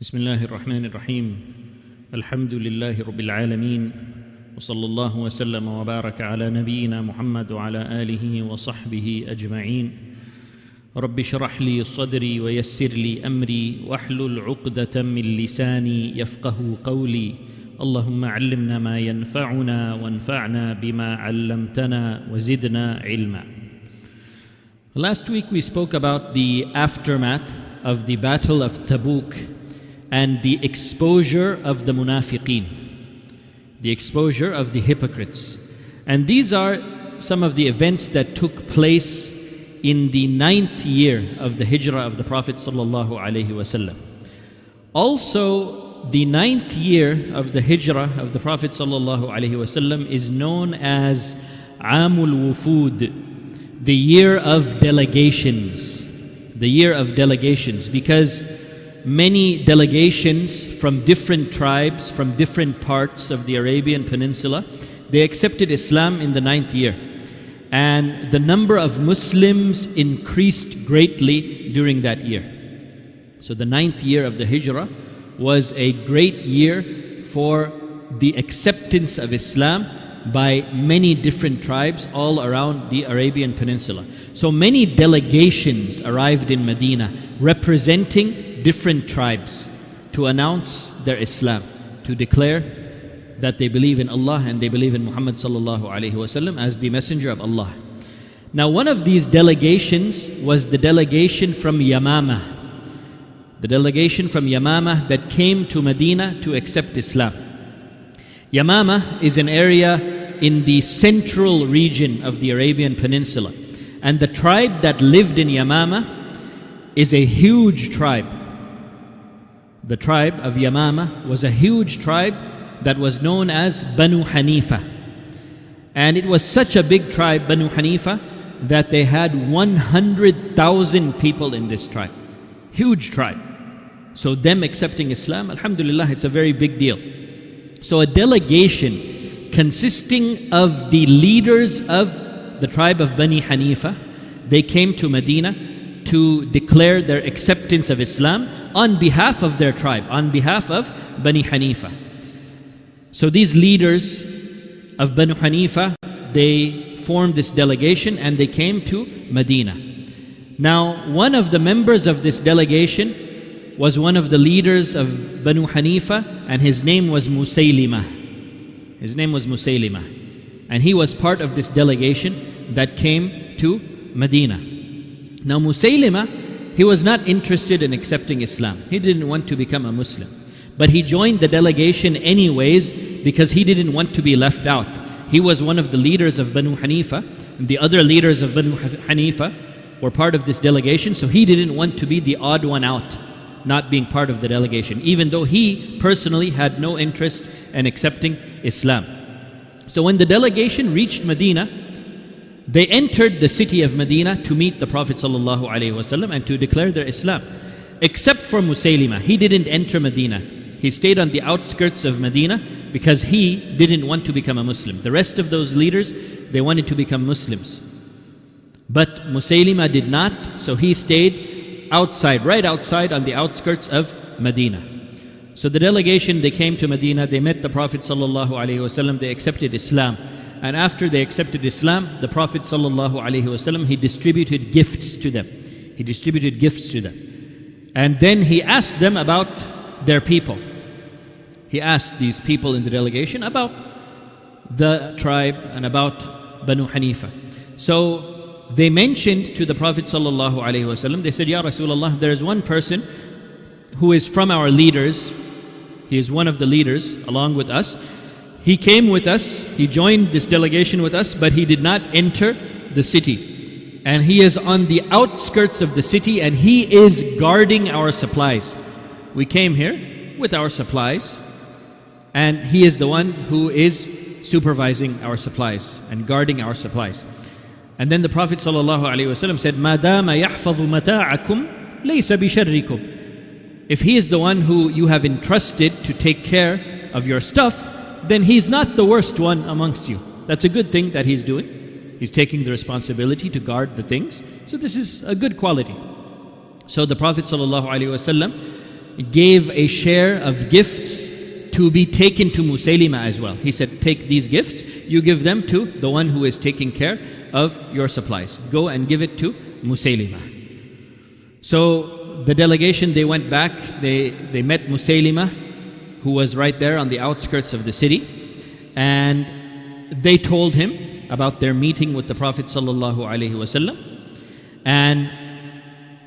بسم الله الرحمن الرحيم الحمد لله رب العالمين وصلى الله وسلم وبارك على نبينا محمد وعلى اله وصحبه اجمعين رب اشرح لي صدري ويسر لي امري واحلل عقده من لساني يفقه قولي اللهم علمنا ما ينفعنا وانفعنا بما علمتنا وزدنا علما Last week we spoke about the aftermath of the Battle of Tabuk. And the exposure of the munafiqeen, the exposure of the hypocrites. And these are some of the events that took place in the ninth year of the hijrah of the Prophet. Also, the ninth year of the hijrah of the Prophet is known as Amul Wufud, the year of delegations. The year of delegations, because many delegations from different tribes, from different parts of the Arabian Peninsula, they accepted Islam in the ninth year. And the number of Muslims increased greatly during that year. So the ninth year of the Hijrah was a great year for the acceptance of Islam by many different tribes all around the Arabian Peninsula. So many delegations arrived in Medina representing different tribes to announce their Islam, to declare that they believe in Allah and they believe in Muhammad sallallahu alaihi wasallam as the messenger of Allah. Now one of these delegations was the delegation from Yamama. The delegation from Yamama that came to Medina to accept Islam. Yamama is an area in the central region of the Arabian Peninsula. And the tribe that lived in Yamama is a huge tribe. The tribe of Yamama was a huge tribe that was known as Banu Hanifa. And it was such a big tribe, Banu Hanifa, that they had 100,000 people in this tribe. Huge tribe. So, them accepting Islam, Alhamdulillah, it's a very big deal. So, a delegation consisting of the leaders of the tribe of Bani Hanifa, they came to Medina to declare their acceptance of Islam on behalf of their tribe, on behalf of Bani Hanifa. So these leaders of Banu Hanifa, they formed this delegation and they came to Medina. Now, one of the members of this delegation was one of the leaders of Banu Hanifa, and his name was Musaylima. His name was Musaylima. And he was part of this delegation that came to Medina. Now, Musaylima, he was not interested in accepting Islam. He didn't want to become a Muslim. But he joined the delegation anyways because he didn't want to be left out. He was one of the leaders of Banu Hanifa, and the other leaders of Banu Hanifa were part of this delegation, so he didn't want to be the odd one out, not being part of the delegation, even though he personally had no interest in accepting Islam. So when the delegation reached Medina, they entered the city of Medina to meet the Prophet ﷺ and to declare their Islam. Except for Musaylima, he didn't enter Medina. He stayed on the outskirts of Medina because he didn't want to become a Muslim. The rest of those leaders, they wanted to become Muslims. But Musaylima did not, so he stayed outside, right outside on the outskirts of Medina. So the delegation, they came to Medina, they met the Prophet ﷺ, they accepted Islam. And after they accepted Islam, the Prophet ﷺ, he distributed gifts to them. He distributed gifts to them. And then he asked them about their people. He asked these people in the delegation about the tribe and about Banu Hanifa. So they mentioned to the Prophet ﷺ, they said, Ya Rasulullah, there is one person who is from our leaders. He is one of the leaders along with us. He came with us, he joined this delegation with us, but he did not enter the city. And he is on the outskirts of the city and he is guarding our supplies. We came here with our supplies, and he is the one who is supervising our supplies and guarding our supplies. And then the Prophet ﷺ said, Madama yahfadhu mata'akum laysa bisharrikum. If he is the one who you have entrusted to take care of your stuff, then he's not the worst one amongst you. That's a good thing that he's doing. He's taking the responsibility to guard the things. So this is a good quality. So the Prophet ﷺ gave a share of gifts to be taken to Musaylima as well. He said, Take these gifts, you give them to the one who is taking care of your supplies. Go and give it to Musaylima. So the delegation, they went back, they, they met Musaylima, who was right there on the outskirts of the city, and they told him about their meeting with the Prophet sallallahu and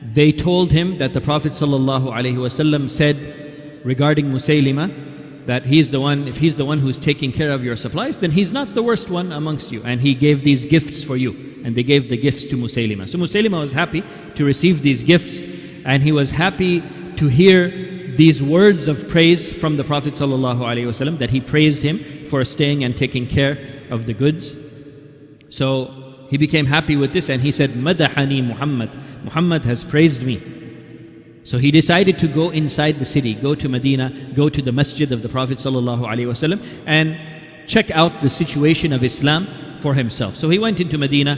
they told him that the Prophet ﷺ said regarding Musaylima that he's the one, if he's the one who's taking care of your supplies, then he's not the worst one amongst you. And he gave these gifts for you. And they gave the gifts to Musaylima. So Musaylima was happy to receive these gifts and he was happy to hear these words of praise from the Prophet ﷺ that he praised him for staying and taking care of the goods. So he became happy with this and he said, Madahani Muhammad. Muhammad has praised me. So he decided to go inside the city, go to Medina, go to the masjid of the Prophet ﷺ and check out the situation of Islam for himself. So he went into Medina,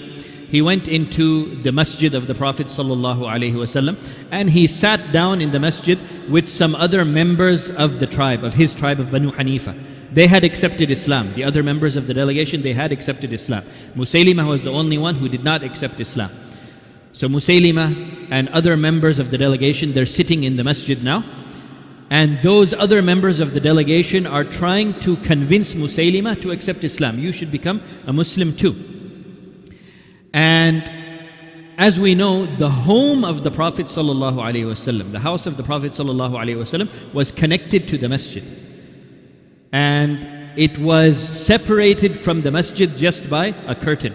he went into the masjid of the Prophet ﷺ and he sat down in the masjid with some other members of the tribe, of his tribe of Banu Hanifa. They had accepted Islam. The other members of the delegation, they had accepted Islam. Musaylima was the only one who did not accept Islam. So Musaylima and other members of the delegation, they're sitting in the masjid now. And those other members of the delegation are trying to convince Musaylima to accept Islam. You should become a Muslim too. And as we know, the home of the Prophet ﷺ, the house of the Prophet ﷺ was connected to the masjid and it was separated from the masjid just by a curtain.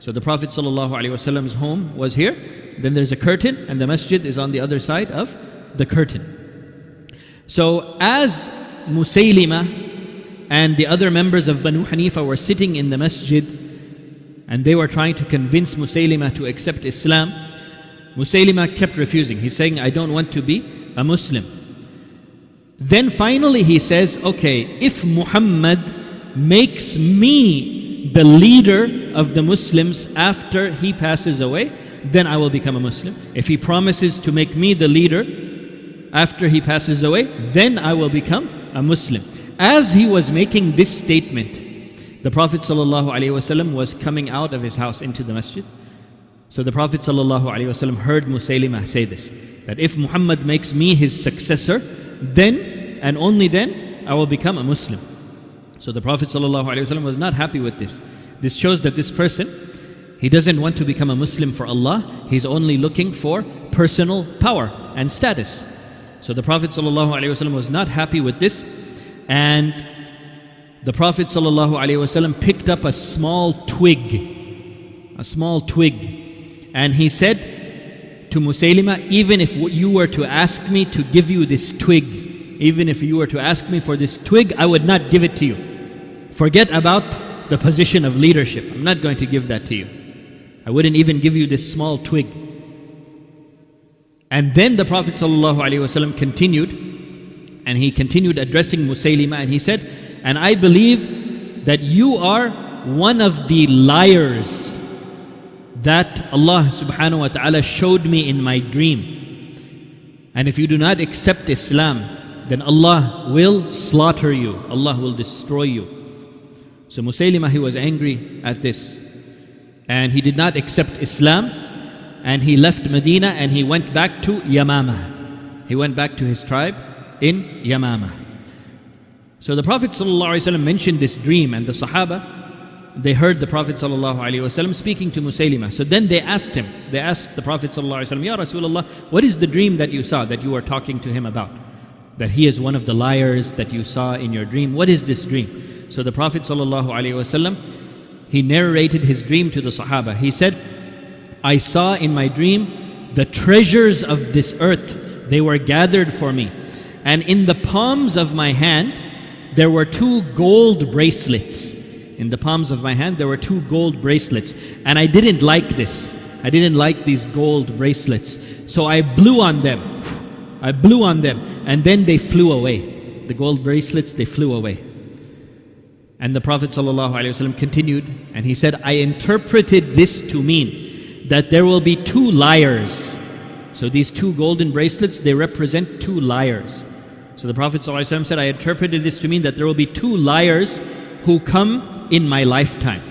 So the Prophet ﷺ's home was here, then there's a curtain, and the masjid is on the other side of the curtain. So as Musaylima and the other members of Banu Hanifa were sitting in the masjid and they were trying to convince Musaylima to accept Islam, Musaylima kept refusing. He's saying, I don't want to be a Muslim. Then finally he says, okay, if Muhammad makes me the leader of the Muslims after he passes away, then I will become a Muslim. If he promises to make me the leader after he passes away, then I will become a Muslim. As he was making this statement, the Prophet ﷺ was coming out of his house into the masjid. So the Prophet ﷺ heard Musaylima say this that if Muhammad makes me his successor, then and only then I will become a Muslim. So the Prophet ﷺ was not happy with this. This shows that this person, he doesn't want to become a Muslim for Allah, he's only looking for personal power and status. So the Prophet ﷺ was not happy with this, and the Prophet ﷺ picked up a small twig, a small twig, and he said to Musaylima, Even if you were to ask me to give you this twig, even if you were to ask me for this twig, I would not give it to you. Forget about the position of leadership. I'm not going to give that to you. I wouldn't even give you this small twig. And then the Prophet ﷺ continued, and he continued addressing Musaylima, and he said, And I believe that you are one of the liars that Allah subhanahu wa ta'ala showed me in my dream. And if you do not accept Islam, then Allah will slaughter you. Allah will destroy you. So Musaylima, he was angry at this. And he did not accept Islam. And he left Medina and he went back to Yamama. He went back to his tribe in Yamama. So the Prophet ﷺ mentioned this dream and the Sahaba, they heard the Prophet ﷺ speaking to Musaylima. So then they asked him, they asked the Prophet ﷺ, Ya Rasulullah, what is the dream that you saw that you were talking to him about? that he is one of the liars that you saw in your dream. What is this dream? So the Prophet ﷺ, he narrated his dream to the Sahaba. He said, I saw in my dream the treasures of this earth. They were gathered for me. And in the palms of my hand, there were two gold bracelets. In the palms of my hand, there were two gold bracelets. And I didn't like this. I didn't like these gold bracelets. So I blew on them I blew on them, and then they flew away. The gold bracelets, they flew away. And the Prophet ﷺ continued, and he said, I interpreted this to mean that there will be two liars So these two golden bracelets, they represent two liars. So the Prophet ﷺ said, I interpreted this to mean that there will be two liars who come in my lifetime.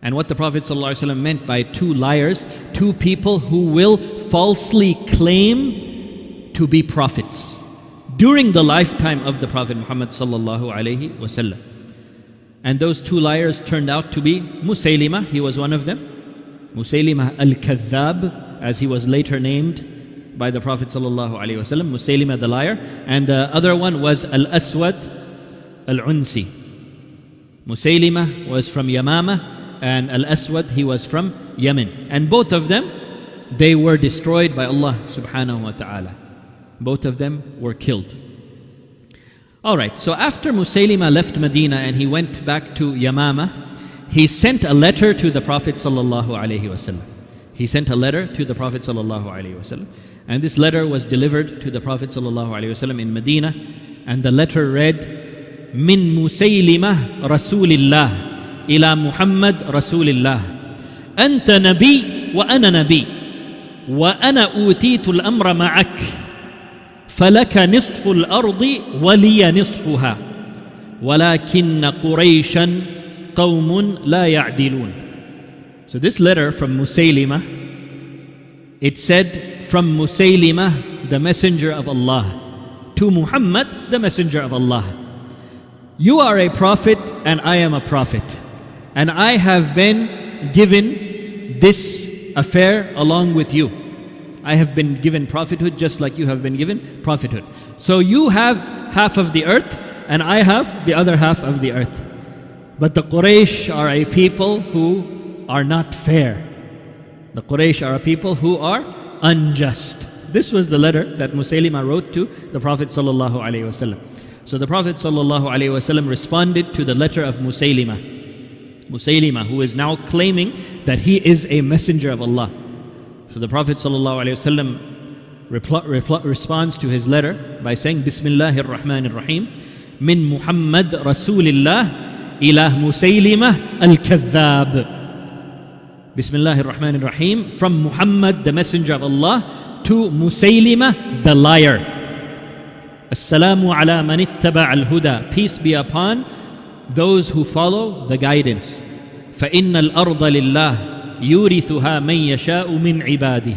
And what the Prophet ﷺ meant by two liars, two people who will falsely claim to be prophets during the lifetime of the Prophet Muhammad ﷺ. And those two liars turned out to be Musaylima, he was one of them. Musaylima al-Kadhab, as he was later named by the Prophet ﷺ, Musaylima the liar. And the other one was Al-Aswad al-Unsi. Musaylima was from Yamama and Al Aswad, he was from Yemen. And both of them, they were destroyed by Allah subhanahu wa ta'ala. Both of them were killed. All right, so after Musaylima left Medina and he went back to Yamama, he sent a letter to the Prophet sallallahu alaihi wasallam. He sent a letter to the Prophet sallallahu alaihi wasallam. And this letter was delivered to the Prophet sallallahu alaihi wasallam in Medina. And the letter read, Min Musaylima Rasulillah. إلى محمد رسول الله أنت نبي وأنا نبي وأنا أوتيت الأمر معك فلك نصف الأرض ولي نصفها ولكن قريشا قوم لا يعدلون So this letter from Musaylima it said from Musaylima the messenger of Allah to Muhammad the messenger of Allah You are a prophet and I am a prophet and I have been given this affair along with you. I have been given prophethood just like you have been given prophethood. So you have half of the earth, and I have the other half of the earth. But the Quraysh are a people who are not fair. The Quraysh are a people who are unjust. This was the letter that Musaylima wrote to the Prophet ﷺ. So the Prophet ﷺ responded to the letter of Musaylima. Musaylima, who is now claiming that he is a messenger of Allah. So the Prophet ﷺ repl- repl- responds to his letter by saying, Bismillahir Rahmanir Rahim, Min Muhammad Rasulillah ila Musaylima al Kadhab. Bismillahir Rahmanir Rahim, from Muhammad, the messenger of Allah, to Musaylima, the liar. Assalamu ala man ittaba al huda. Peace be upon those who follow the guidance فإن الأرض لله يورثها من يشاء من عباده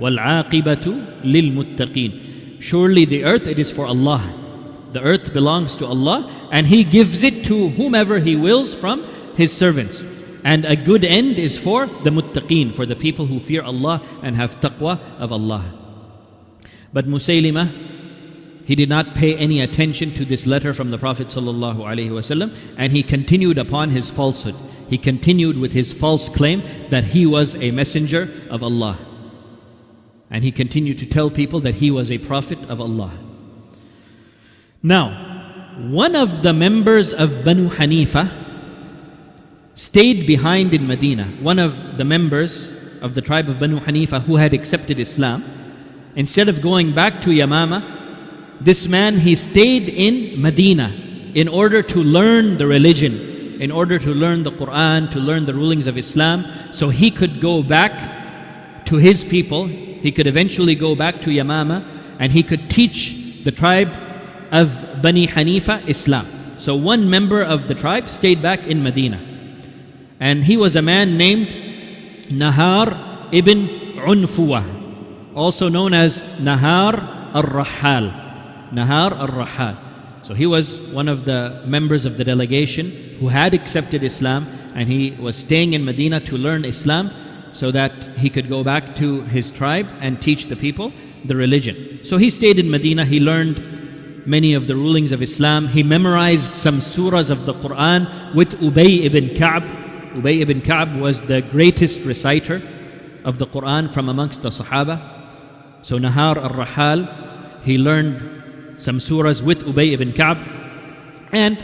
والعاقبة للمتقين Surely the earth it is for Allah The earth belongs to Allah and He gives it to whomever He wills from His servants and a good end is for the muttaqeen, for the people who fear Allah and have taqwa of Allah. But Musaylima, he did not pay any attention to this letter from the Prophet ﷺ, and he continued upon his falsehood. He continued with his false claim that he was a messenger of Allah. And he continued to tell people that he was a prophet of Allah. Now, one of the members of Banu Hanifa stayed behind in Medina. One of the members of the tribe of Banu Hanifa who had accepted Islam, instead of going back to Yamama, this man, he stayed in Medina in order to learn the religion, in order to learn the Quran, to learn the rulings of Islam, so he could go back to his people. He could eventually go back to Yamama and he could teach the tribe of Bani Hanifa Islam. So one member of the tribe stayed back in Medina. And he was a man named Nahar ibn Unfuwa, also known as Nahar al-Rahal. Nahar al-Rahal. So he was one of the members of the delegation who had accepted Islam and he was staying in Medina to learn Islam so that he could go back to his tribe and teach the people the religion. So he stayed in Medina, he learned many of the rulings of Islam. He memorized some surahs of the Quran with Ubay ibn Ka'b. Ubay ibn Ka'b was the greatest reciter of the Quran from amongst the Sahaba. So Nahar al-Rahal, he learned some surahs with Ubay ibn Ka'b. And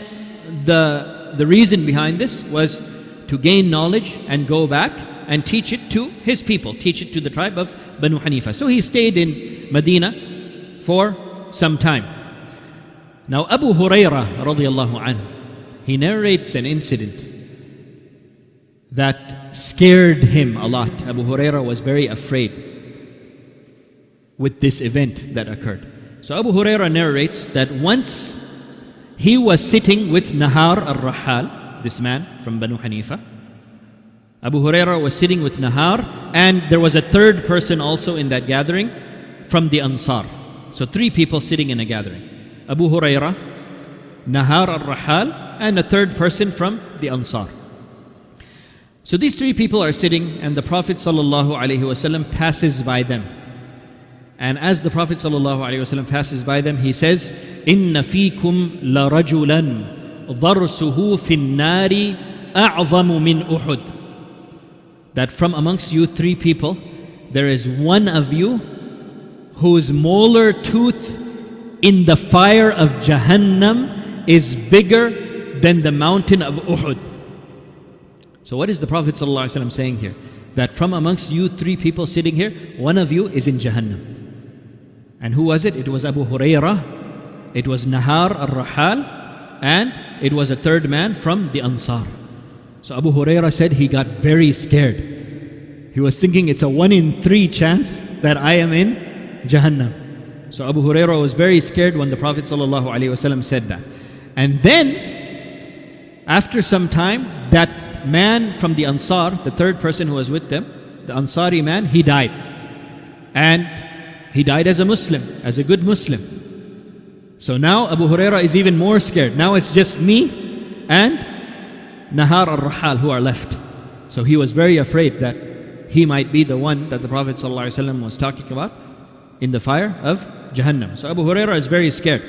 the, the reason behind this was to gain knowledge and go back and teach it to his people, teach it to the tribe of Banu Hanifa. So he stayed in Medina for some time. Now Abu Hurairah radiallahu anhu, he narrates an incident that scared him a lot. Abu Hurairah was very afraid. with this event that occurred. So Abu Huraira narrates that once he was sitting with Nahar al-Rahal, this man from Banu Hanifa. Abu Huraira was sitting with Nahar, and there was a third person also in that gathering from the Ansar. So three people sitting in a gathering. Abu Huraira, Nahar al-Rahal, and a third person from the Ansar. So these three people are sitting, and the Prophet ﷺ passes by them. And as the Prophet ﷺ passes by them, he says, إِنَّ فِيكُمْ لَرَجُلًا ضَرْسُهُ فِي النَّارِ أَعْظَمُ مِنْ أُحُدٍ That from amongst you three people, there is one of you whose molar tooth in the fire of Jahannam is bigger than the mountain of Uhud. So, what is the Prophet ﷺ saying here? That from amongst you three people sitting here, one of you is in Jahannam. And who was it? It was Abu Hurairah, it was Nahar al Rahal, and it was a third man from the Ansar. So Abu Hurairah said he got very scared. He was thinking it's a one in three chance that I am in Jahannam. So Abu Hurairah was very scared when the Prophet ﷺ said that. And then, after some time, that man from the Ansar, the third person who was with them, the Ansari man, he died. And he died as a Muslim, as a good Muslim. So now Abu Huraira is even more scared. Now it's just me and Nahar al Rahal who are left. So he was very afraid that he might be the one that the Prophet ﷺ was talking about in the fire of Jahannam. So Abu Huraira is very scared.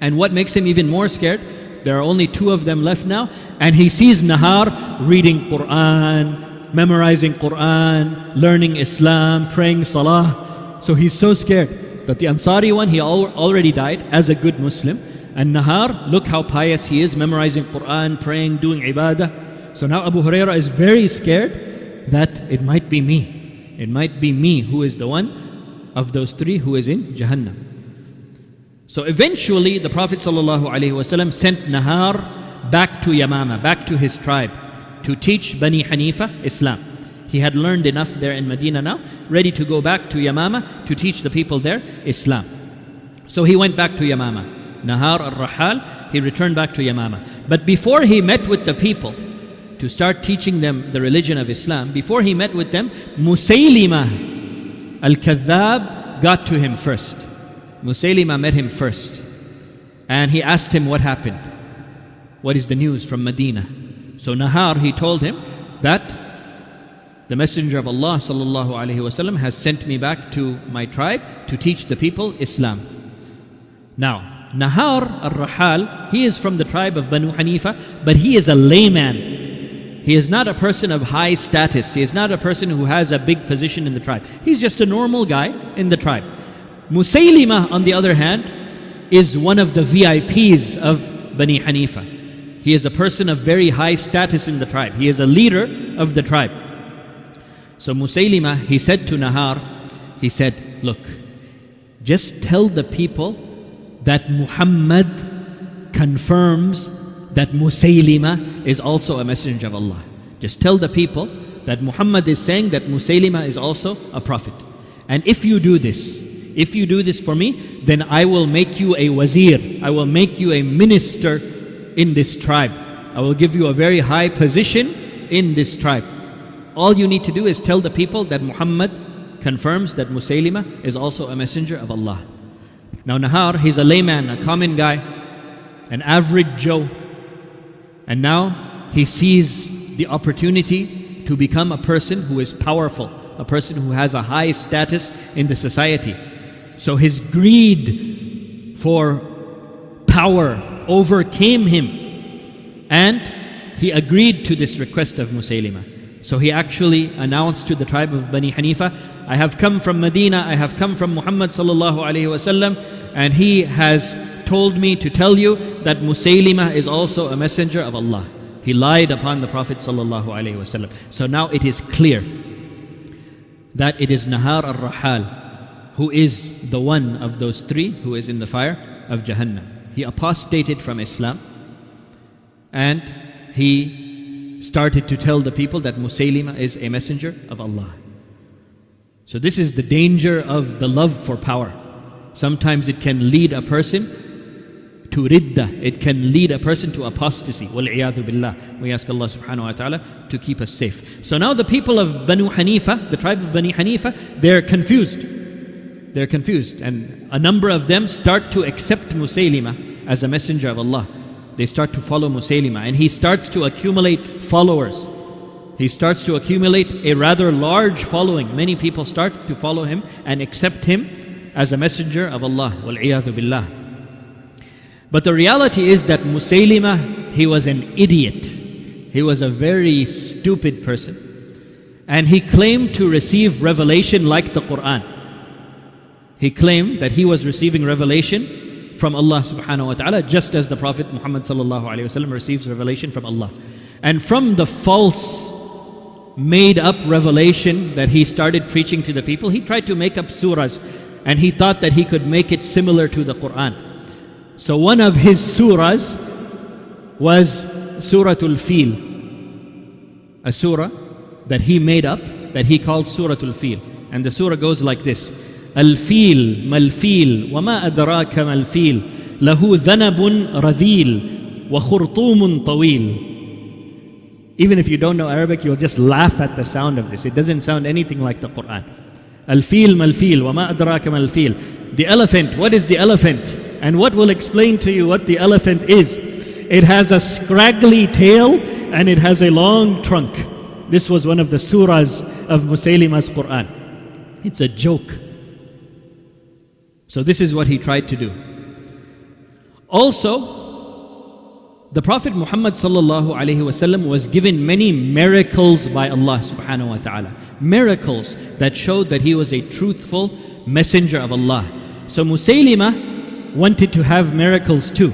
And what makes him even more scared there are only two of them left now. And he sees Nahar reading Quran, memorizing Quran, learning Islam, praying Salah. So he's so scared that the Ansari one, he al- already died as a good Muslim. And Nahar, look how pious he is, memorizing Quran, praying, doing ibadah. So now Abu Huraira is very scared that it might be me. It might be me who is the one of those three who is in Jahannam. So eventually the Prophet ﷺ sent Nahar back to Yamama, back to his tribe, to teach Bani Hanifa Islam. He had learned enough there in Medina now, ready to go back to Yamama to teach the people there Islam. So he went back to Yamama. Nahar al Rahal, he returned back to Yamama. But before he met with the people to start teaching them the religion of Islam, before he met with them, Musaylima al Kadhab got to him first. Musaylima met him first and he asked him what happened. What is the news from Medina? So Nahar, he told him that the Messenger of Allah sallallahu alaihi wasallam has sent me back to my tribe to teach the people Islam. Now, Nahar al-Rahal, he is from the tribe of Banu Hanifa, but he is a layman. He is not a person of high status. He is not a person who has a big position in the tribe. He's just a normal guy in the tribe. Musaylima, on the other hand, is one of the VIPs of Bani Hanifa. He is a person of very high status in the tribe. He is a leader of the tribe. So Musaylima, he said to Nahar, he said, Look, just tell the people that Muhammad confirms that Musaylima is also a messenger of Allah. Just tell the people that Muhammad is saying that Musaylima is also a prophet. And if you do this, if you do this for me, then I will make you a wazir. I will make you a minister in this tribe. I will give you a very high position in this tribe. All you need to do is tell the people that Muhammad confirms that Musaylima is also a messenger of Allah. Now, Nahar, he's a layman, a common guy, an average Joe. And now he sees the opportunity to become a person who is powerful, a person who has a high status in the society. So his greed for power overcame him. And he agreed to this request of Musaylima. So he actually announced to the tribe of Bani Hanifa, I have come from Medina, I have come from Muhammad sallallahu alayhi wasallam, and he has told me to tell you that Musaylima is also a messenger of Allah. He lied upon the Prophet sallallahu alayhi wasallam. So now it is clear that it is Nahar al-Rahal who is the one of those three who is in the fire of Jahannam. He apostated from Islam and he started to tell the people that Musaylima is a messenger of Allah. So, this is the danger of the love for power. Sometimes it can lead a person to ridda, it can lead a person to apostasy. Billah. We ask Allah subhanahu wa ta'ala to keep us safe. So now the people of Banu Hanifa, the tribe of Bani Hanifa, they're confused. They're confused. And a number of them start to accept Musaylima as a messenger of Allah. They start to follow Musaylima. And he starts to accumulate followers. He starts to accumulate a rather large following. Many people start to follow him and accept him as a messenger of Allah. Billah. But the reality is that Musaylima, he was an idiot. He was a very stupid person. And he claimed to receive revelation like the Quran. He claimed that he was receiving revelation from Allah subhanahu wa ta'ala, just as the Prophet Muhammad sallallahu alayhi wasallam receives revelation from Allah. And from the false made up revelation that he started preaching to the people, he tried to make up surahs and he thought that he could make it similar to the Quran. So one of his surahs was Suratul Fil, a surah that he made up that he called Suratul Fil. And the surah goes like this الفيل ما الفيل وما أدراك ما الفيل له ذنب رذيل وخرطوم طويل Even if you don't know Arabic, you'll just laugh at the sound of this. It doesn't sound anything like the Quran. Al-fil mal-fil, wa ma adraka mal-fil. The elephant, what is the elephant? And what will explain to you what the elephant is? It has a scraggly tail and it has a long trunk. This was one of the surahs of Musaylima's Quran. It's a joke. So, this is what he tried to do. Also, the Prophet Muhammad was given many miracles by Allah subhanahu wa ta'ala. Miracles that showed that he was a truthful messenger of Allah. So Musaylima wanted to have miracles too,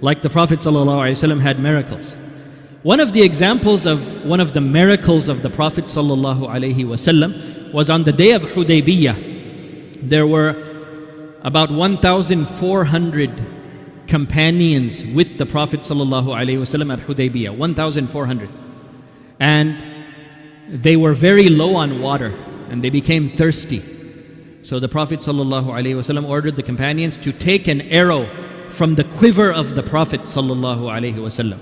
like the Prophet ﷺ had miracles. One of the examples of one of the miracles of the Prophet was on the day of Hudaybiyah. There were about 1,400 companions with the Prophet ﷺ at Hudaybiyah, 1,400. And they were very low on water and they became thirsty. So the Prophet ﷺ ordered the companions to take an arrow from the quiver of the Prophet ﷺ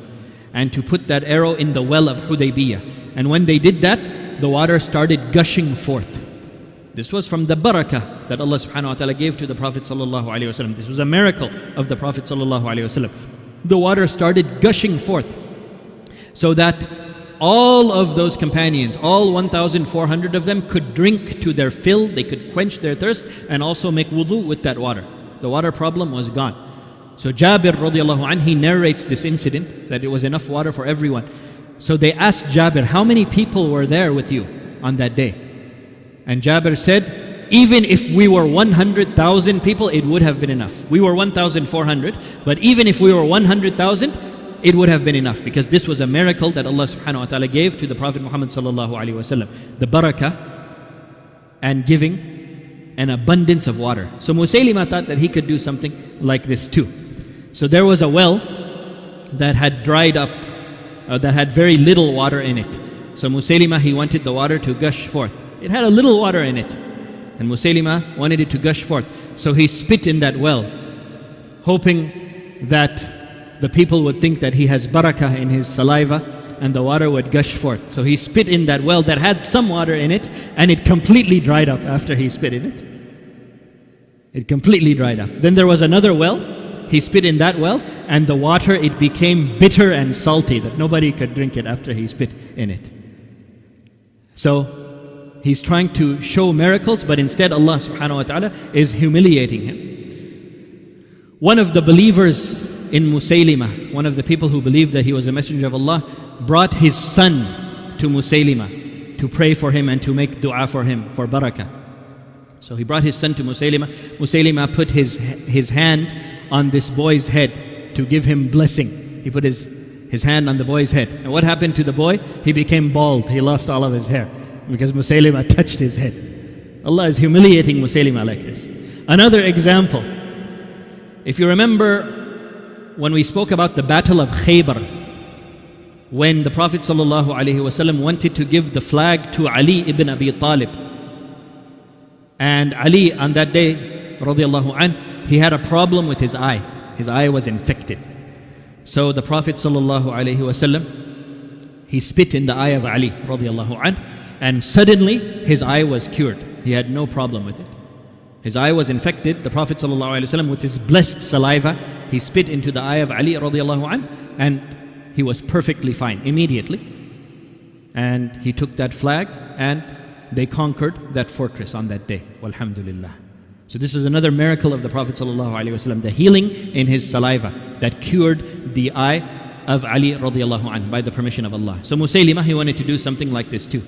and to put that arrow in the well of Hudaybiyah. And when they did that, the water started gushing forth. This was from the barakah that Allah subhanahu wa ta'ala gave to the Prophet ﷺ. This was a miracle of the Prophet ﷺ. The water started gushing forth so that all of those companions, all 1,400 of them, could drink to their fill, they could quench their thirst, and also make wudu with that water. The water problem was gone. So Jabir radiallahu anh, he narrates this incident that it was enough water for everyone. So they asked Jabir, How many people were there with you on that day? And Jabir said, Even if we were 100,000 people, it would have been enough. We were 1,400, but even if we were 100,000, it would have been enough because this was a miracle that Allah subhanahu wa ta'ala gave to the Prophet Muhammad sallallahu alaihi wasallam. The barakah and giving an abundance of water. So Musaylima thought that he could do something like this too. So there was a well that had dried up, uh, that had very little water in it. So Musaylima, he wanted the water to gush forth. It had a little water in it. And Musaylima wanted it to gush forth. So he spit in that well, hoping that the people would think that he has barakah in his saliva and the water would gush forth. So he spit in that well that had some water in it and it completely dried up after he spit in it. It completely dried up. Then there was another well. He spit in that well and the water it became bitter and salty that nobody could drink it after he spit in it. So he's trying to show miracles but instead Allah subhanahu wa ta'ala is humiliating him. One of the believers in Musaylima, one of the people who believed that he was a messenger of Allah, brought his son to Musaylima to pray for him and to make dua for him for barakah. So he brought his son to Musaylima. Musaylima put his, his hand on this boy's head to give him blessing. He put his, his hand on the boy's head. And what happened to the boy? He became bald. He lost all of his hair because Musaylima touched his head. Allah is humiliating Musaylima like this. Another example. If you remember when we spoke about the battle of Khaybar, when the Prophet ﷺ wanted to give the flag to Ali ibn Abi Talib, And Ali on that day, radiallahu he had a problem with his eye. His eye was infected. So the Prophet wasallam, he spit in the eye of Ali radiallahu and suddenly his eye was cured. He had no problem with it. His eye was infected. The Prophet ﷺ, with his blessed saliva, he spit into the eye of Ali radiallahu anh, and he was perfectly fine immediately. And he took that flag and they conquered that fortress on that day. Alhamdulillah. So this is another miracle of the Prophet ﷺ, the healing in his saliva that cured the eye of Ali radiallahu anh by the permission of Allah. So Musaylimah, he wanted to do something like this too.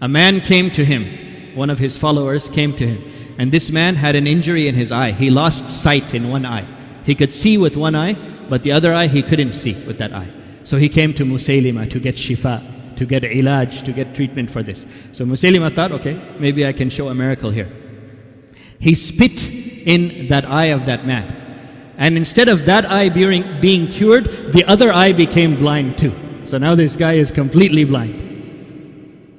A man came to him, one of his followers came to him and this man had an injury in his eye. He lost sight in one eye. He could see with one eye, but the other eye he couldn't see with that eye. So he came to Musaylima to get shifa, to get ilaj, to get treatment for this. So Musaylima thought, okay, maybe I can show a miracle here. He spit in that eye of that man. And instead of that eye being, being cured, the other eye became blind too. So now this guy is completely blind.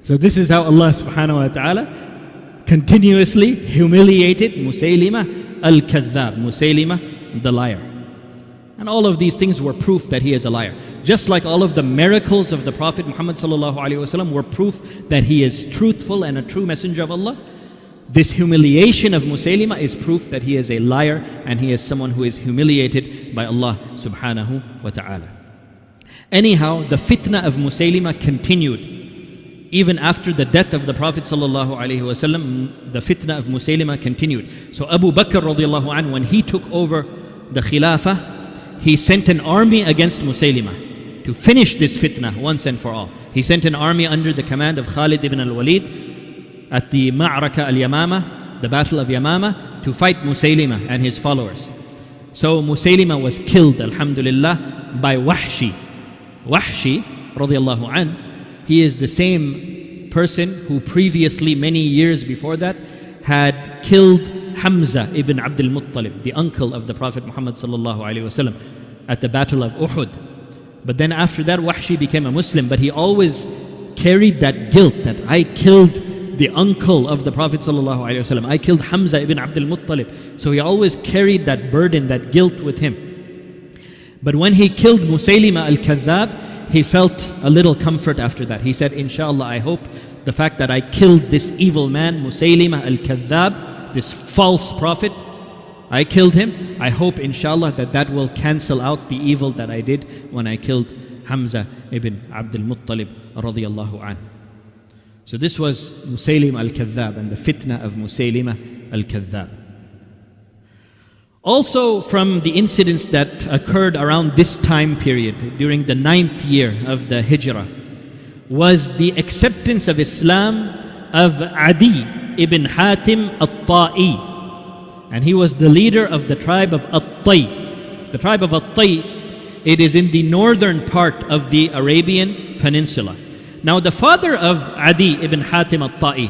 So this is how Allah subhanahu wa ta'ala continuously humiliated Musaylima al Kadhab, Musaylima the liar. And all of these things were proof that he is a liar. Just like all of the miracles of the Prophet Muhammad were proof that he is truthful and a true messenger of Allah. This humiliation of Musaylima is proof that he is a liar and he is someone who is humiliated by Allah subhanahu wa ta'ala. Anyhow, the fitna of Musaylima continued even after the death of the Prophet ﷺ, the fitna of Musaylima continued. So Abu Bakr radiallahu when he took over the Khilafah, he sent an army against Musaylima to finish this fitna once and for all. He sent an army under the command of Khalid ibn al-Walid at the Ma'raka al-Yamama, the battle of Yamama, to fight Musaylima and his followers. So Musaylima was killed, alhamdulillah, by Wahshi. Wahshi, radiallahu anhu, he is the same person who previously, many years before that, had killed Hamza ibn Abdul Muttalib, the uncle of the Prophet Muhammad at the Battle of Uhud. But then after that, Wahshi became a Muslim, but he always carried that guilt that I killed the uncle of the Prophet. I killed Hamza ibn Abdul Muttalib. So he always carried that burden, that guilt with him. But when he killed Musaylima al-Kadhab, he felt a little comfort after that. He said, Inshallah, I hope the fact that I killed this evil man, Musaylima al Kadhab, this false prophet, I killed him. I hope, inshallah, that that will cancel out the evil that I did when I killed Hamza ibn Abdul Muttalib. So this was Musaylim al Kadhab and the fitna of Musaylima al Kadhab. Also, from the incidents that occurred around this time period, during the ninth year of the Hijrah, was the acceptance of Islam of Adi ibn Hatim al-Ta'i. And he was the leader of the tribe of At-Tai. The tribe of At-Tai, it is in the northern part of the Arabian Peninsula. Now, the father of Adi ibn Hatim al-Ta'i,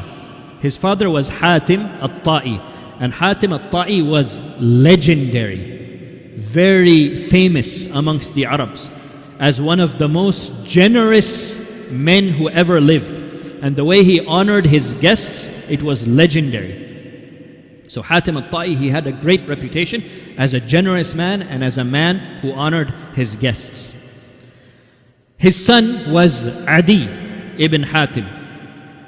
his father was Hatim al-Ta'i. And Hatim al-Ta'i was legendary, very famous amongst the Arabs as one of the most generous men who ever lived. And the way he honored his guests, it was legendary. So Hatim al-Ta'i, he had a great reputation as a generous man and as a man who honored his guests. His son was Adi ibn Hatim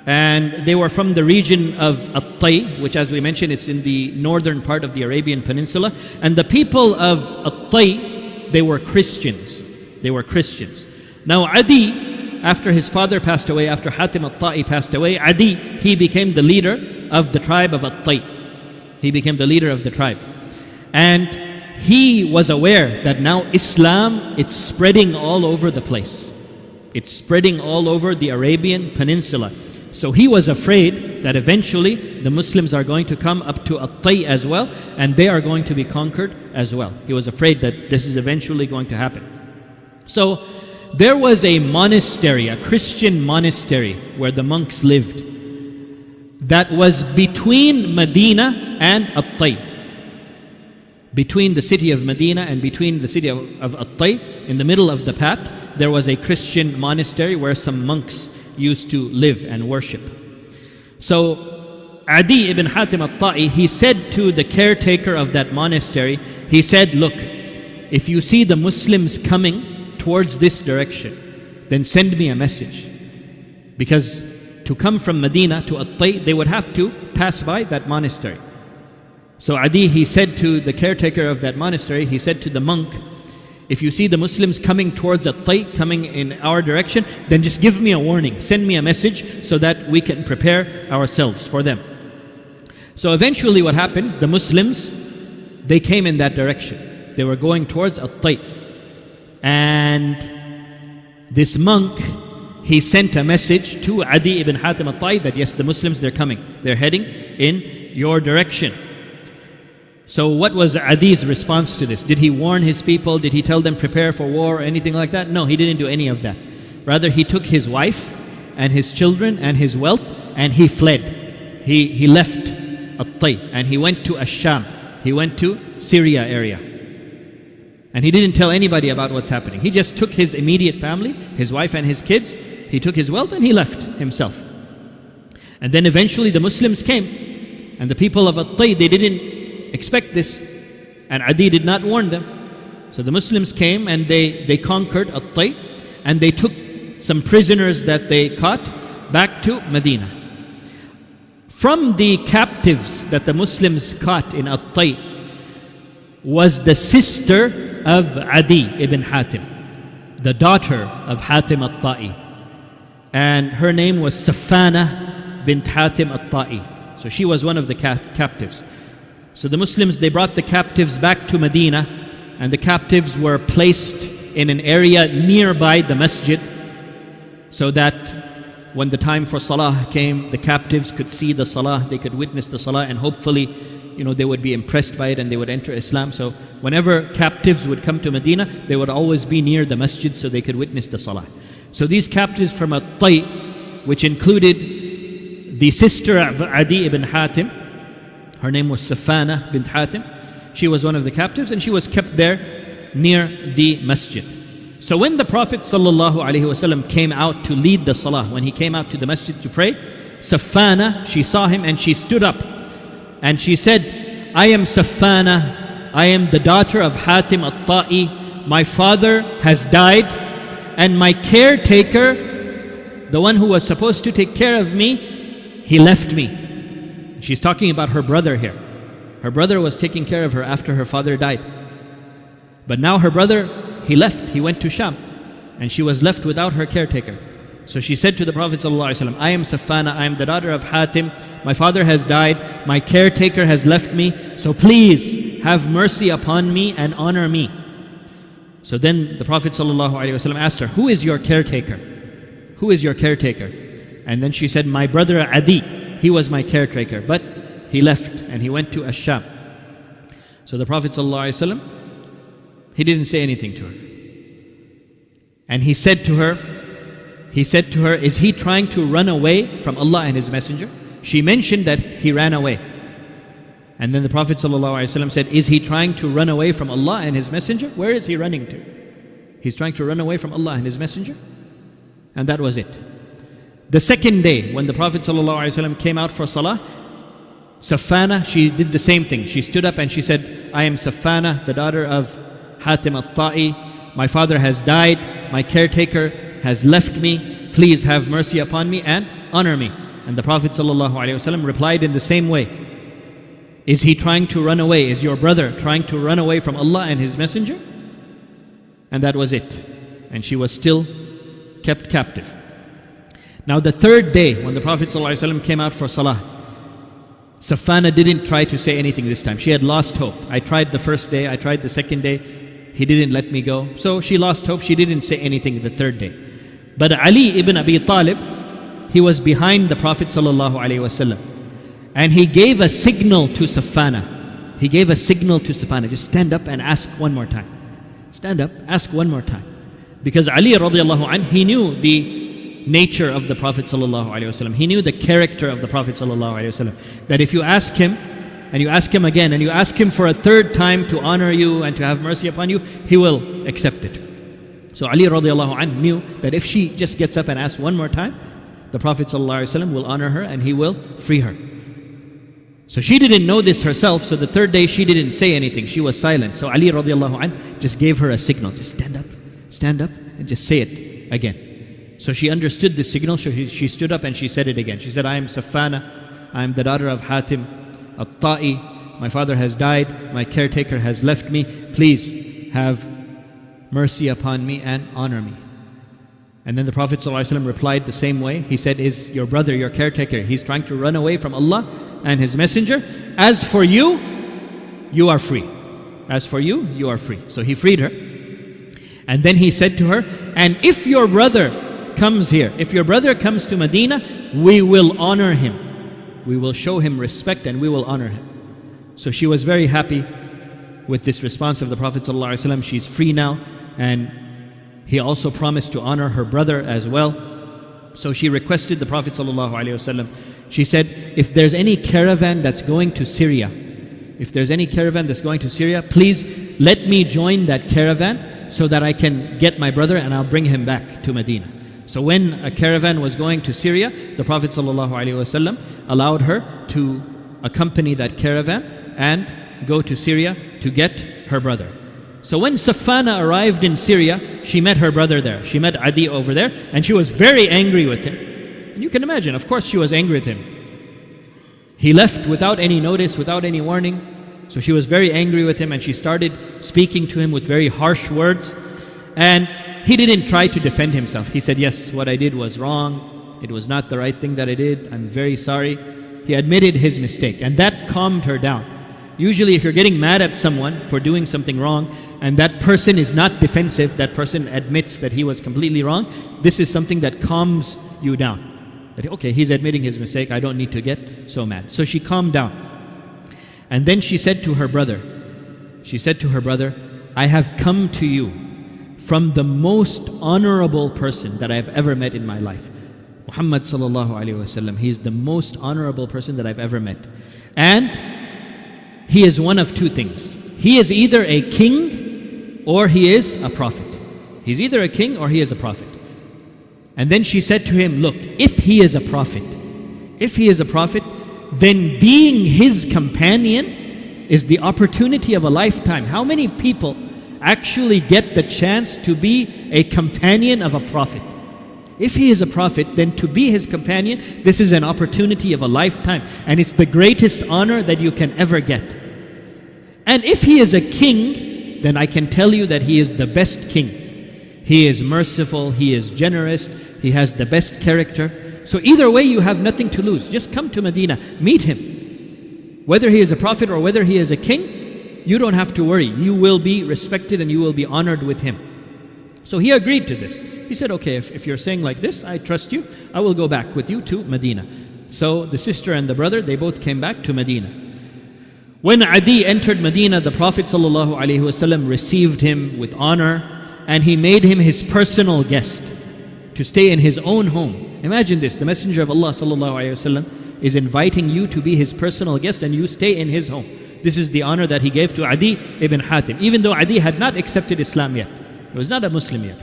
and they were from the region of At-Tai, which as we mentioned, it's in the northern part of the Arabian Peninsula. And the people of At-Tai, they were Christians. They were Christians. Now Adi, after his father passed away, after Hatim At-Tai passed away, Adi, he became the leader of the tribe of At-Tai. He became the leader of the tribe. And he was aware that now Islam, it's spreading all over the place. It's spreading all over the Arabian Peninsula. So he was afraid that eventually the Muslims are going to come up to At-Tai as well and they are going to be conquered as well. He was afraid that this is eventually going to happen. So there was a monastery, a Christian monastery where the monks lived that was between Medina and At-Tai. Between the city of Medina and between the city of, of At-Tai, in the middle of the path, there was a Christian monastery where some monks used to live and worship. So Adi ibn Hatim al-Ta'i, he said to the caretaker of that monastery, he said, look, if you see the Muslims coming towards this direction, then send me a message. Because to come from Medina to At-Tai, they would have to pass by that monastery. So Adi, he said to the caretaker of that monastery, he said to the monk, if you see the Muslims coming towards At-Tai, coming in our direction, then just give me a warning, send me a message so that we can prepare ourselves for them. So eventually what happened, the Muslims, they came in that direction. They were going towards At-Tai. And this monk, he sent a message to Adi ibn Hatim al-Tai that yes, the Muslims, they're coming. They're heading in your direction. So what was Adi's response to this? Did he warn his people? Did he tell them prepare for war or anything like that? No, he didn't do any of that. Rather, he took his wife and his children and his wealth and he fled. He, he left At-Tai and he went to Ash-Sham. He went to Syria area. And he didn't tell anybody about what's happening. He just took his immediate family, his wife and his kids, he took his wealth and he left himself. And then eventually the Muslims came. And the people of At-Tai, they didn't expect this. And Adi did not warn them. So the Muslims came and they, they conquered At-Tai and they took some prisoners that they caught back to Medina. From the captives that the Muslims caught in At-Tai was the sister of Adi ibn Hatim, the daughter of Hatim At-Ta'i. And her name was Safana bint Hatim At-Ta'i. So she was one of the captives. So the Muslims, they brought the captives back to Medina and the captives were placed in an area nearby the masjid so that when the time for salah came, the captives could see the salah, they could witness the salah, and hopefully, you know, they would be impressed by it and they would enter Islam. So whenever captives would come to Medina, they would always be near the masjid so they could witness the salah. So these captives from At-Tai, which included the sister of Adi ibn Hatim, her name was Safana bint Hatim. She was one of the captives and she was kept there near the masjid. So when the Prophet ﷺ came out to lead the salah, when he came out to the masjid to pray, Safana, she saw him and she stood up and she said, I am Safana, I am the daughter of Hatim al-Ta'i. My father has died and my caretaker, the one who was supposed to take care of me, he left me. She's talking about her brother here. Her brother was taking care of her after her father died. But now her brother he left, he went to Sham, and she was left without her caretaker. So she said to the Prophet I am Safana, I am the daughter of Hatim, my father has died, my caretaker has left me, so please have mercy upon me and honor me. So then the Prophet ﷺ asked her, Who is your caretaker? Who is your caretaker? And then she said, My brother Adi, he was my caretaker, but he left and he went to Ash-Sham. So the Prophet ﷺ he didn't say anything to her. And he said to her, he said to her, Is he trying to run away from Allah and His Messenger? She mentioned that he ran away. And then the Prophet ﷺ said, Is he trying to run away from Allah and His Messenger? Where is he running to? He's trying to run away from Allah and His Messenger. And that was it. The second day, when the Prophet ﷺ came out for Salah, Safana, she did the same thing. She stood up and she said, I am Safana, the daughter of Hatim al-Ta'i, my father has died, my caretaker has left me, please have mercy upon me and honor me. And the Prophet ﷺ replied in the same way. Is he trying to run away? Is your brother trying to run away from Allah and His Messenger? And that was it. And she was still kept captive. Now the third day, when the Prophet ﷺ came out for Salah, Safana didn't try to say anything this time. She had lost hope. I tried the first day, I tried the second day, he didn't let me go. So she lost hope. She didn't say anything the third day. But Ali ibn Abi Talib, he was behind the Prophet ﷺ. And he gave a signal to Safana. He gave a signal to Safana. Just stand up and ask one more time. Stand up, ask one more time. Because Ali radiallahu he knew the nature of the Prophet ﷺ. He knew the character of the Prophet ﷺ. That if you ask him, and you ask him again and you ask him for a third time to honor you and to have mercy upon you, he will accept it. So Ali radiallahu anh knew that if she just gets up and asks one more time, the Prophet ﷺ will honor her and he will free her. So she didn't know this herself, so the third day she didn't say anything. She was silent. So Ali radiallahu anh just gave her a signal. Just stand up, stand up, and just say it again. So she understood the signal, so she stood up and she said it again. She said, I am Safana, I am the daughter of Hatim al-Ta'i. My father has died, my caretaker has left me. Please have mercy upon me and honor me. And then the Prophet ﷺ replied the same way. He said, Is your brother your caretaker? He's trying to run away from Allah and His Messenger. As for you, you are free. As for you, you are free. So he freed her. And then he said to her, And if your brother comes here, if your brother comes to Medina, we will honor him. We will show him respect and we will honor him. So she was very happy with this response of the Prophet. ﷺ. She's free now and he also promised to honor her brother as well. So she requested the Prophet ﷺ. She said, If there's any caravan that's going to Syria, if there's any caravan that's going to Syria, please let me join that caravan so that I can get my brother and I'll bring him back to Medina. So when a caravan was going to Syria, the Prophet ﷺ allowed her to accompany that caravan and go to Syria to get her brother. So when Safana arrived in Syria, she met her brother there. She met Adi over there, and she was very angry with him. And you can imagine, of course, she was angry with him. He left without any notice, without any warning. So she was very angry with him, and she started speaking to him with very harsh words. And he didn't try to defend himself. He said, Yes, what I did was wrong. It was not the right thing that I did. I'm very sorry. He admitted his mistake, and that calmed her down. Usually, if you're getting mad at someone for doing something wrong, and that person is not defensive, that person admits that he was completely wrong, this is something that calms you down. That, okay, he's admitting his mistake, I don't need to get so mad. So she calmed down. And then she said to her brother, she said to her brother, I have come to you from the most honorable person that I've ever met in my life. Muhammad sallallahu alayhi wasallam. He is the most honorable person that I've ever met. And he is one of two things. He is either a king or he is a prophet. He's either a king or he is a prophet. And then she said to him, Look, if he is a prophet, if he is a prophet, then being his companion is the opportunity of a lifetime. How many people actually get the chance to be a companion of a prophet? If he is a prophet, then to be his companion, this is an opportunity of a lifetime. And it's the greatest honor that you can ever get. And if he is a king, then I can tell you that he is the best king. He is merciful, he is generous, he has the best character. So either way, you have nothing to lose. Just come to Medina, meet him. Whether he is a prophet or whether he is a king, you don't have to worry. You will be respected and you will be honored with him. So he agreed to this. He said, Okay, if, if you're saying like this, I trust you. I will go back with you to Medina. So the sister and the brother, they both came back to Medina. When Adi entered Medina, the Prophet ﷺ received him with honor and he made him his personal guest to stay in his own home. Imagine this the Messenger of Allah ﷺ is inviting you to be his personal guest and you stay in his home. This is the honor that he gave to Adi ibn Hatim, even though Adi had not accepted Islam yet. He was not a Muslim yet.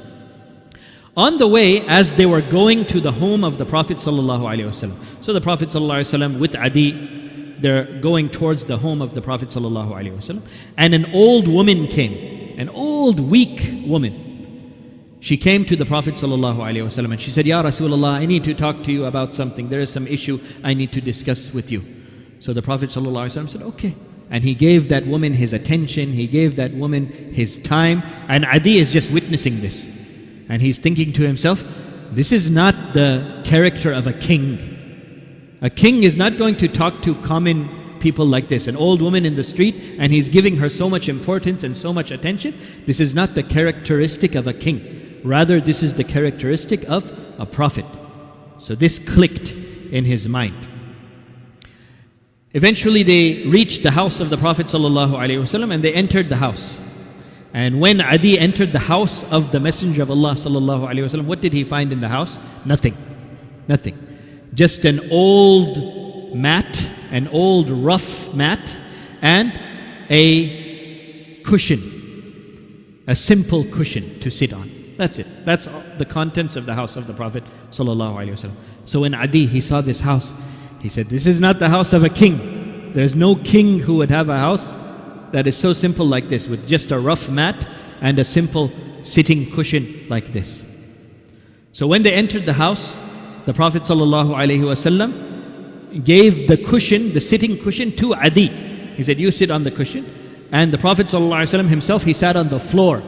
On the way, as they were going to the home of the Prophet ﷺ, so the Prophet ﷺ with Adi they're going towards the home of the Prophet ﷺ, and an old woman came, an old, weak woman. She came to the Prophet ﷺ and she said, Ya Rasulullah, I need to talk to you about something. There is some issue I need to discuss with you. So the Prophet ﷺ said, Okay. and he gave that woman his attention, he gave that woman his time, and Adi is just witnessing this. And he's thinking to himself, This is not the character of a king. A king is not going to talk to common people like this, an old woman in the street, and he's giving her so much importance and so much attention. This is not the characteristic of a king. Rather, this is the characteristic of a prophet. So this clicked in his mind. Eventually, they reached the house of the Prophet ﷺ and they entered the house. And when Adi entered the house of the Messenger of Allah ﷺ, what did he find in the house? Nothing. Nothing just an old mat, an old rough mat, and a cushion, a simple cushion to sit on. That's it. That's the contents of the house of the Prophet. ﷺ. So when Adi he saw this house, he said, This is not the house of a king. There's no king who would have a house that is so simple like this, with just a rough mat and a simple sitting cushion like this. So when they entered the house, the Prophet ﷺ gave the cushion, the sitting cushion, to Adi. He said, You sit on the cushion. And the Prophet ﷺ himself, he sat on the floor.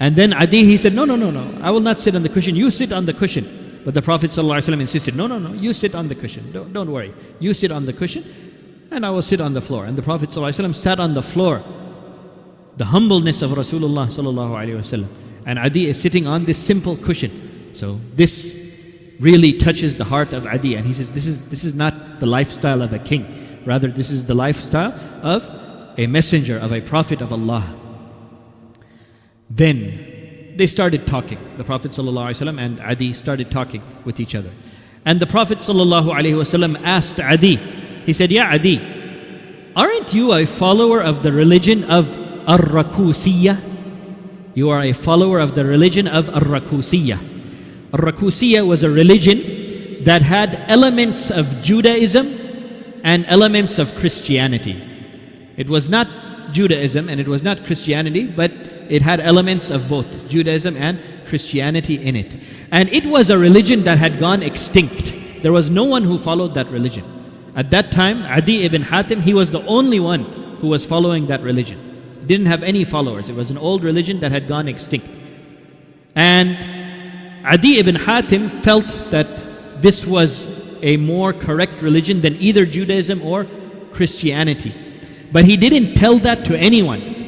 And then Adi, he said, No, no, no, no, I will not sit on the cushion. You sit on the cushion. But the Prophet ﷺ insisted, No, no, no, you sit on the cushion. Don't, don't worry. You sit on the cushion, and I will sit on the floor. And the Prophet ﷺ sat on the floor. The humbleness of Rasulullah. ﷺ. And Adi is sitting on this simple cushion. So this really touches the heart of Adi. And he says, This is, this is not the lifestyle of a king. Rather, this is the lifestyle of a messenger, of a prophet of Allah. Then they started talking. The Prophet ﷺ and Adi started talking with each other. And the Prophet ﷺ asked Adi, he said, Ya Adi, aren't you a follower of the religion of Ar-Rakusiyya? You are a follower of the religion of Ar-Rakusiyya. Ar-Rakusiyya was a religion that had elements of Judaism and elements of Christianity. It was not Judaism and it was not Christianity, but it had elements of both Judaism and Christianity in it. And it was a religion that had gone extinct. There was no one who followed that religion. At that time, Adi ibn Hatim, he was the only one who was following that religion. Didn't have any followers. It was an old religion that had gone extinct. And Adi ibn Hatim felt that this was a more correct religion than either Judaism or Christianity. But he didn't tell that to anyone.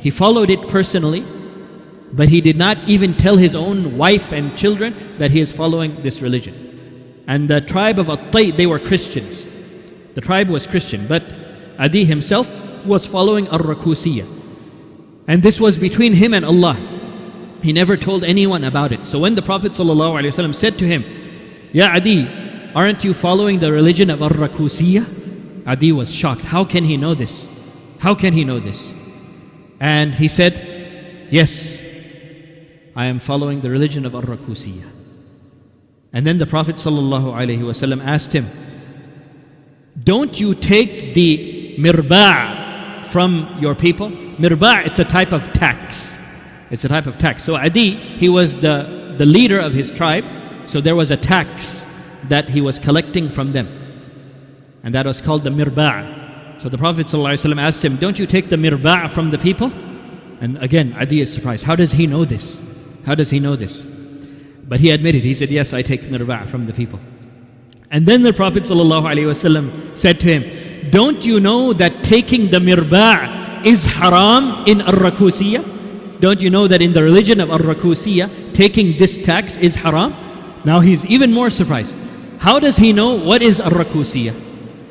He followed it personally, but he did not even tell his own wife and children that he is following this religion. And the tribe of At-Tay, they were Christians. The tribe was Christian, but Adi himself was following Ar-Rakusiyya. And this was between him and Allah. He never told anyone about it. So when the Prophet ﷺ said to him, Ya Adi, aren't you following the religion of Ar-Rakusiyya? Adi was shocked. How can he know this? How can he know this? And he said, Yes, I am following the religion of Ar-Rakusiyya. And then the Prophet ﷺ asked him, Don't you take the mirba' from your people? Mirba' it's a type of tax. It's a type of tax. So Adi, he was the, the leader of his tribe, so there was a tax that he was collecting from them and that was called the mirba'. So the Prophet ﷺ asked him, Don't you take the mirba' from the people? And again, Adi is surprised. How does he know this? How does he know this? But he admitted, he said, Yes, I take mirba' from the people. And then the Prophet ﷺ said to him, Don't you know that taking the mirba' is haram in Ar-Rakusiyya? Don't you know that in the religion of Ar-Rakusiyya, taking this tax is haram? Now he's even more surprised. How does he know what is Ar-Rakusiyya?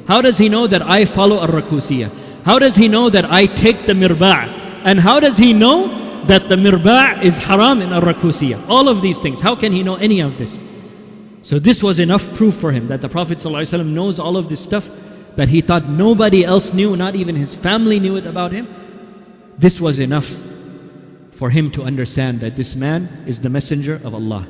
How does he know that I follow Ar-Rakusiyya? How does he know that I take the mirba'? And how does he know that the mirba' is haram in Ar-Rakusiyya? All of these things. How can he know any of this? So this was enough proof for him that the Prophet ﷺ knows all of this stuff that he thought nobody else knew, not even his family knew it about him. This was enough for him to understand that this man is the messenger of Allah.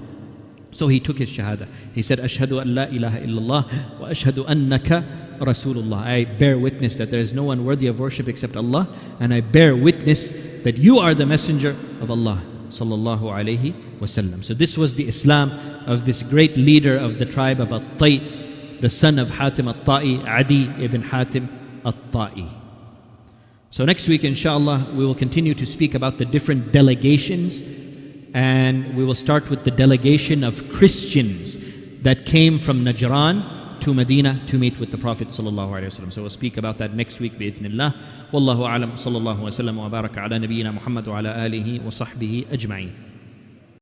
So he took his shahada. He said, Ashhadu an la ilaha illallah wa ashhadu annaka Rasulullah. I bear witness that there is no one worthy of worship except Allah, and I bear witness that you are the messenger of Allah. Sallallahu alayhi wasallam. So this was the Islam of this great leader of the tribe of At-Tay, the son of Hatim At-Ta'i, Adi ibn Hatim At-Ta'i. So next week, inshallah, we will continue to speak about the different delegations, and we will start with the delegation of Christians that came from Najran to Medina to meet with the Prophet ﷺ. So we'll speak about that next week بإذن Wallahu alam sallallahu wa sallam wa baraka ala nabiyyina Muhammad wa ala alihi wa sahbihi ajma'in.